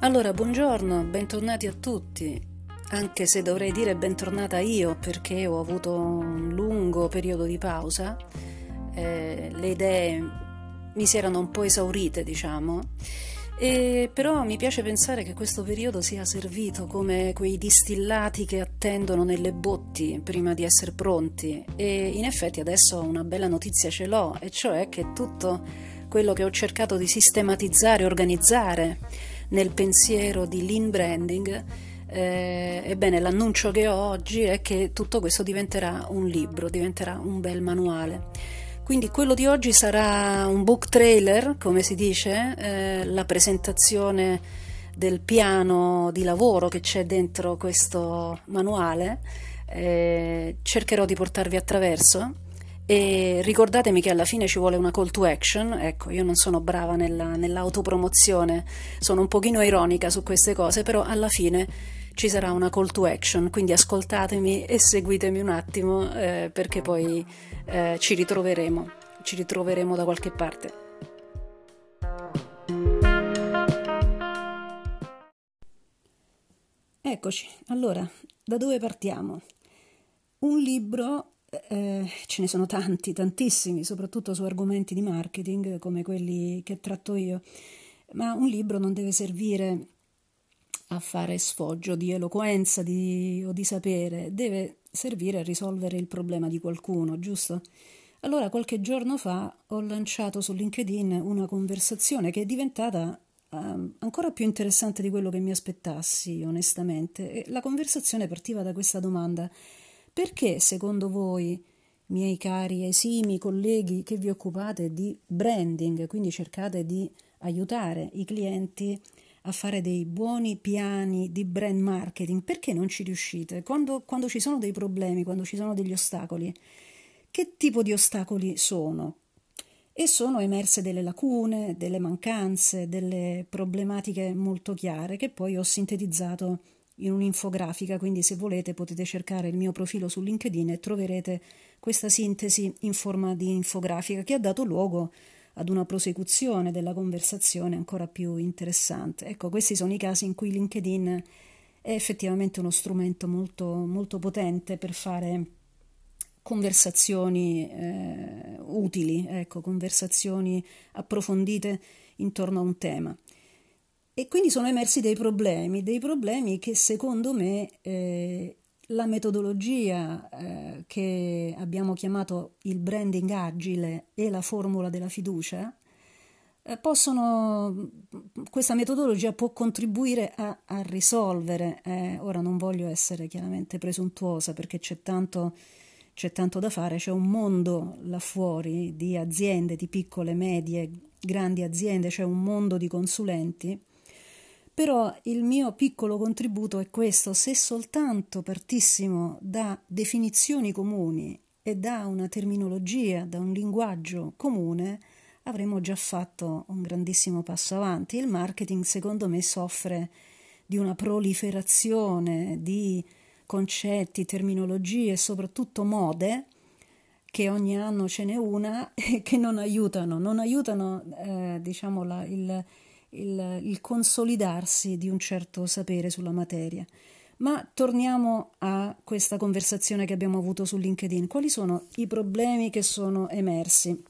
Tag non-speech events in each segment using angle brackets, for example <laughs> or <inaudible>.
Allora, buongiorno, bentornati a tutti, anche se dovrei dire bentornata io perché ho avuto un lungo periodo di pausa, eh, le idee mi si erano un po' esaurite, diciamo, e però mi piace pensare che questo periodo sia servito come quei distillati che attendono nelle botti prima di essere pronti. E in effetti adesso una bella notizia ce l'ho, e cioè che tutto quello che ho cercato di sistematizzare, organizzare, nel pensiero di lean branding, eh, ebbene l'annuncio che ho oggi è che tutto questo diventerà un libro, diventerà un bel manuale. Quindi quello di oggi sarà un book trailer, come si dice, eh, la presentazione del piano di lavoro che c'è dentro questo manuale. Eh, cercherò di portarvi attraverso e ricordatemi che alla fine ci vuole una call to action, ecco, io non sono brava nella, nell'autopromozione, sono un pochino ironica su queste cose, però alla fine ci sarà una call to action, quindi ascoltatemi e seguitemi un attimo eh, perché poi eh, ci ritroveremo, ci ritroveremo da qualche parte. Eccoci, allora, da dove partiamo? Un libro eh, ce ne sono tanti, tantissimi, soprattutto su argomenti di marketing come quelli che tratto io, ma un libro non deve servire a fare sfoggio di eloquenza di, o di sapere, deve servire a risolvere il problema di qualcuno, giusto? Allora, qualche giorno fa ho lanciato su LinkedIn una conversazione che è diventata um, ancora più interessante di quello che mi aspettassi, onestamente. E la conversazione partiva da questa domanda perché secondo voi, miei cari esimi colleghi che vi occupate di branding, quindi cercate di aiutare i clienti a fare dei buoni piani di brand marketing, perché non ci riuscite? Quando, quando ci sono dei problemi, quando ci sono degli ostacoli, che tipo di ostacoli sono? E sono emerse delle lacune, delle mancanze, delle problematiche molto chiare che poi ho sintetizzato in un'infografica, quindi se volete potete cercare il mio profilo su LinkedIn e troverete questa sintesi in forma di infografica che ha dato luogo ad una prosecuzione della conversazione ancora più interessante. Ecco, questi sono i casi in cui LinkedIn è effettivamente uno strumento molto, molto potente per fare conversazioni eh, utili, ecco, conversazioni approfondite intorno a un tema. E quindi sono emersi dei problemi, dei problemi che secondo me eh, la metodologia eh, che abbiamo chiamato il branding agile e la formula della fiducia eh, possono, questa metodologia può contribuire a, a risolvere. Eh, ora non voglio essere chiaramente presuntuosa perché c'è tanto, c'è tanto da fare, c'è un mondo là fuori di aziende, di piccole, medie, grandi aziende, c'è un mondo di consulenti però il mio piccolo contributo è questo, se soltanto partissimo da definizioni comuni e da una terminologia, da un linguaggio comune, avremmo già fatto un grandissimo passo avanti. Il marketing, secondo me, soffre di una proliferazione di concetti, terminologie soprattutto mode che ogni anno ce n'è una <laughs> e che non aiutano, non aiutano eh, diciamo la, il, il, il consolidarsi di un certo sapere sulla materia. Ma torniamo a questa conversazione che abbiamo avuto su LinkedIn. Quali sono i problemi che sono emersi?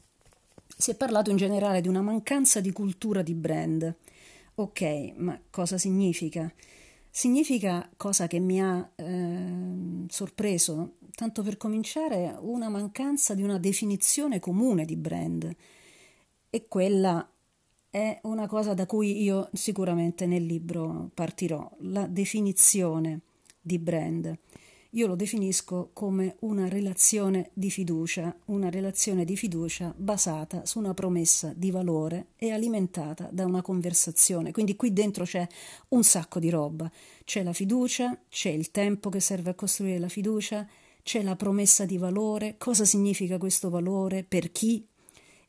Si è parlato in generale di una mancanza di cultura di brand. Ok, ma cosa significa? Significa cosa che mi ha eh, sorpreso, tanto per cominciare, una mancanza di una definizione comune di brand. E quella è una cosa da cui io sicuramente nel libro partirò, la definizione di brand. Io lo definisco come una relazione di fiducia, una relazione di fiducia basata su una promessa di valore e alimentata da una conversazione. Quindi qui dentro c'è un sacco di roba. C'è la fiducia, c'è il tempo che serve a costruire la fiducia, c'è la promessa di valore, cosa significa questo valore, per chi,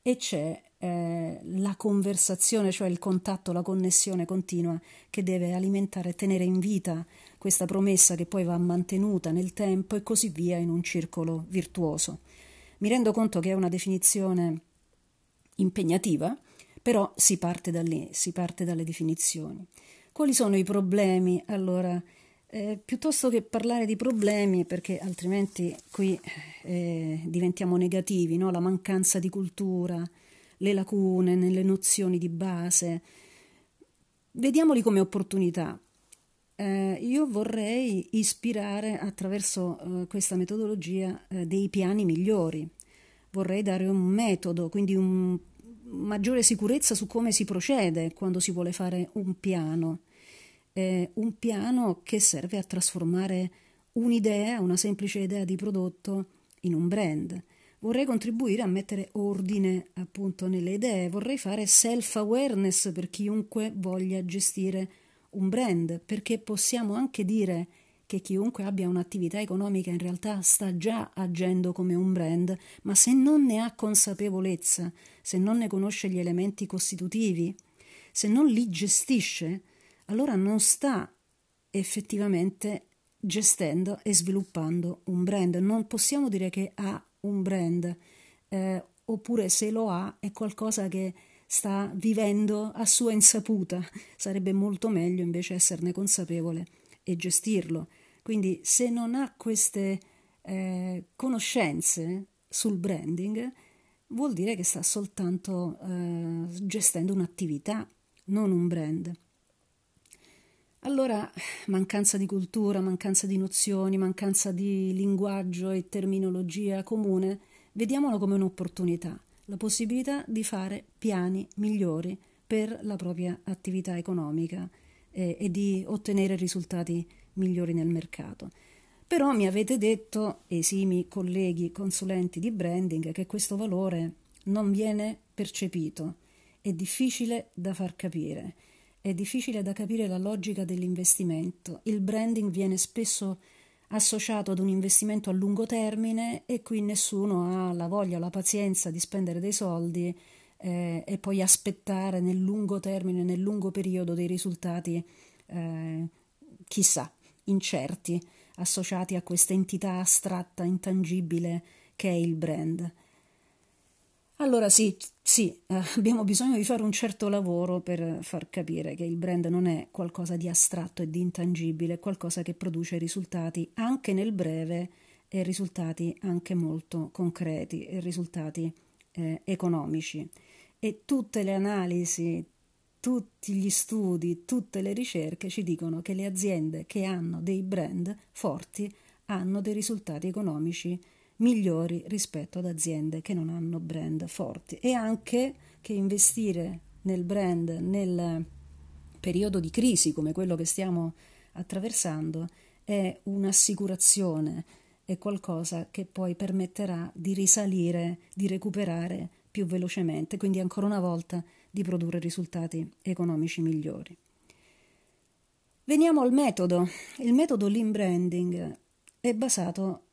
e c'è eh, la conversazione, cioè il contatto, la connessione continua che deve alimentare e tenere in vita questa promessa che poi va mantenuta nel tempo e così via in un circolo virtuoso. Mi rendo conto che è una definizione impegnativa, però si parte da lì, si parte dalle definizioni. Quali sono i problemi? Allora, eh, piuttosto che parlare di problemi, perché altrimenti qui eh, diventiamo negativi, no? la mancanza di cultura, le lacune nelle nozioni di base, vediamoli come opportunità. Eh, io vorrei ispirare attraverso eh, questa metodologia eh, dei piani migliori, vorrei dare un metodo, quindi un maggiore sicurezza su come si procede quando si vuole fare un piano eh, un piano che serve a trasformare un'idea, una semplice idea di prodotto in un brand. Vorrei contribuire a mettere ordine appunto nelle idee, vorrei fare self-awareness per chiunque voglia gestire un brand, perché possiamo anche dire che chiunque abbia un'attività economica in realtà sta già agendo come un brand, ma se non ne ha consapevolezza, se non ne conosce gli elementi costitutivi, se non li gestisce, allora non sta effettivamente gestendo e sviluppando un brand. Non possiamo dire che ha un brand, eh, oppure se lo ha è qualcosa che sta vivendo a sua insaputa. Sarebbe molto meglio invece esserne consapevole e gestirlo. Quindi se non ha queste eh, conoscenze sul branding, vuol dire che sta soltanto eh, gestendo un'attività, non un brand. Allora, <sighs> mancanza di cultura, mancanza di nozioni, mancanza di linguaggio e terminologia comune, vediamolo come un'opportunità, la possibilità di fare piani migliori per la propria attività economica eh, e di ottenere risultati migliori nel mercato. Però mi avete detto, esimi colleghi consulenti di branding, che questo valore non viene percepito, è difficile da far capire è difficile da capire la logica dell'investimento. Il branding viene spesso associato ad un investimento a lungo termine e qui nessuno ha la voglia, la pazienza di spendere dei soldi eh, e poi aspettare nel lungo termine, nel lungo periodo dei risultati, eh, chissà, incerti, associati a questa entità astratta, intangibile che è il brand. Allora sì, sì, eh, abbiamo bisogno di fare un certo lavoro per far capire che il brand non è qualcosa di astratto e di intangibile, è qualcosa che produce risultati anche nel breve e risultati anche molto concreti e risultati eh, economici. E tutte le analisi, tutti gli studi, tutte le ricerche ci dicono che le aziende che hanno dei brand forti hanno dei risultati economici migliori rispetto ad aziende che non hanno brand forti e anche che investire nel brand nel periodo di crisi come quello che stiamo attraversando è un'assicurazione, è qualcosa che poi permetterà di risalire, di recuperare più velocemente, quindi ancora una volta di produrre risultati economici migliori. Veniamo al metodo. Il metodo lean branding è basato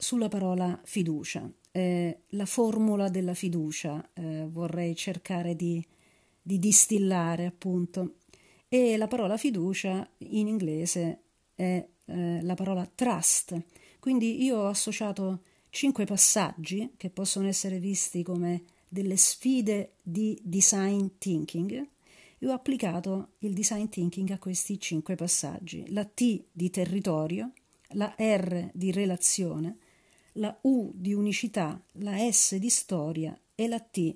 sulla parola fiducia, eh, la formula della fiducia eh, vorrei cercare di, di, distillare appunto. E la parola fiducia in inglese è eh, la parola trust, quindi io ho associato cinque passaggi che possono essere visti come delle sfide di design thinking. E ho applicato il design thinking a questi cinque passaggi, la T di territorio, la R di relazione, la U di unicità, la S di storia e la T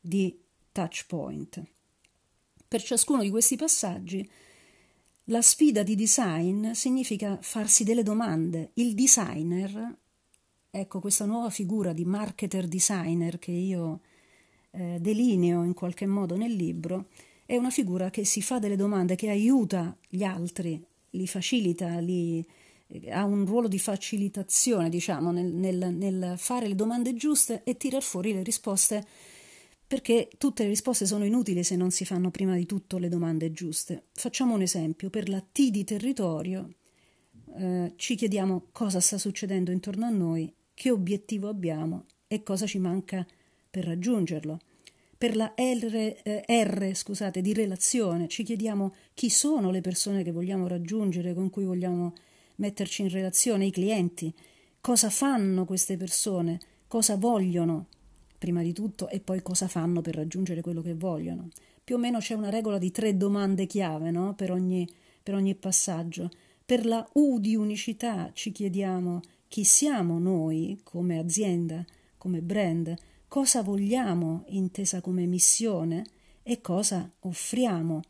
di touch point. Per ciascuno di questi passaggi la sfida di design significa farsi delle domande. Il designer, ecco questa nuova figura di marketer designer che io eh, delineo in qualche modo nel libro, è una figura che si fa delle domande, che aiuta gli altri, li facilita, li, ha un ruolo di facilitazione, diciamo, nel, nel, nel fare le domande giuste e tirar fuori le risposte, perché tutte le risposte sono inutili se non si fanno prima di tutto le domande giuste. Facciamo un esempio, per la T di territorio eh, ci chiediamo cosa sta succedendo intorno a noi, che obiettivo abbiamo e cosa ci manca per raggiungerlo. Per la R, eh, R scusate, di relazione ci chiediamo chi sono le persone che vogliamo raggiungere, con cui vogliamo metterci in relazione, i clienti, cosa fanno queste persone, cosa vogliono prima di tutto e poi cosa fanno per raggiungere quello che vogliono. più o meno c'è una regola di tre domande chiave no? per, ogni, per ogni passaggio. Per la U di unicità ci chiediamo chi siamo noi come azienda, come brand, cosa vogliamo intesa come missione e cosa offriamo,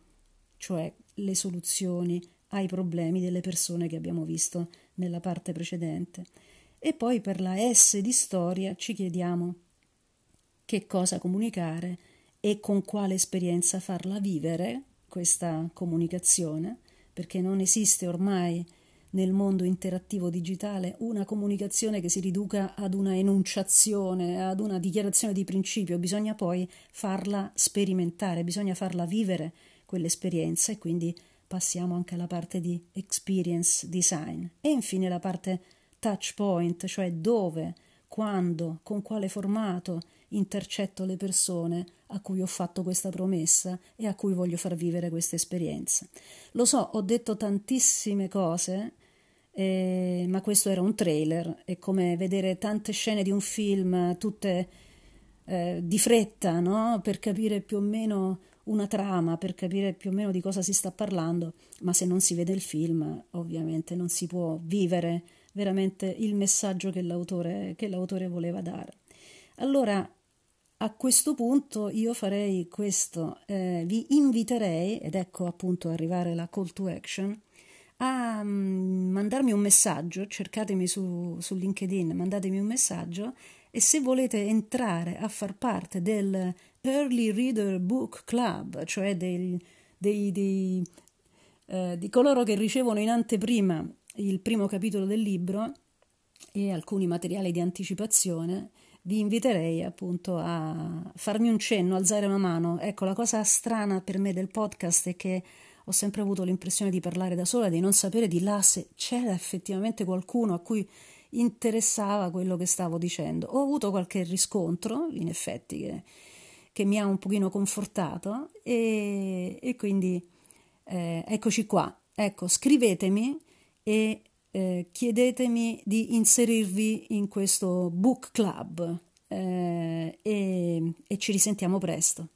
cioè le soluzioni ai problemi delle persone che abbiamo visto nella parte precedente. E poi per la S di storia ci chiediamo che cosa comunicare e con quale esperienza farla vivere questa comunicazione, perché non esiste ormai nel mondo interattivo digitale una comunicazione che si riduca ad una enunciazione, ad una dichiarazione di principio, bisogna poi farla sperimentare, bisogna farla vivere quell'esperienza e quindi passiamo anche alla parte di experience design e infine la parte touch point, cioè dove, quando, con quale formato intercetto le persone a cui ho fatto questa promessa e a cui voglio far vivere questa esperienza. Lo so, ho detto tantissime cose, eh, ma questo era un trailer, è come vedere tante scene di un film, tutte eh, di fretta, no? per capire più o meno una trama, per capire più o meno di cosa si sta parlando, ma se non si vede il film, ovviamente non si può vivere veramente il messaggio che l'autore, che l'autore voleva dare. Allora, a questo punto io farei questo, eh, vi inviterei, ed ecco appunto arrivare la call to action, a um, mandarmi un messaggio, cercatemi su, su LinkedIn, mandatemi un messaggio e se volete entrare a far parte del Early Reader Book Club, cioè dei, dei, dei, eh, di coloro che ricevono in anteprima il primo capitolo del libro e alcuni materiali di anticipazione, vi inviterei appunto a farmi un cenno, alzare una mano. Ecco, la cosa strana per me del podcast è che ho sempre avuto l'impressione di parlare da sola, di non sapere di là se c'era effettivamente qualcuno a cui interessava quello che stavo dicendo. Ho avuto qualche riscontro, in effetti, che, che mi ha un pochino confortato e, e quindi eh, eccoci qua. Ecco, scrivetemi e eh, chiedetemi di inserirvi in questo book club eh, e, e ci risentiamo presto.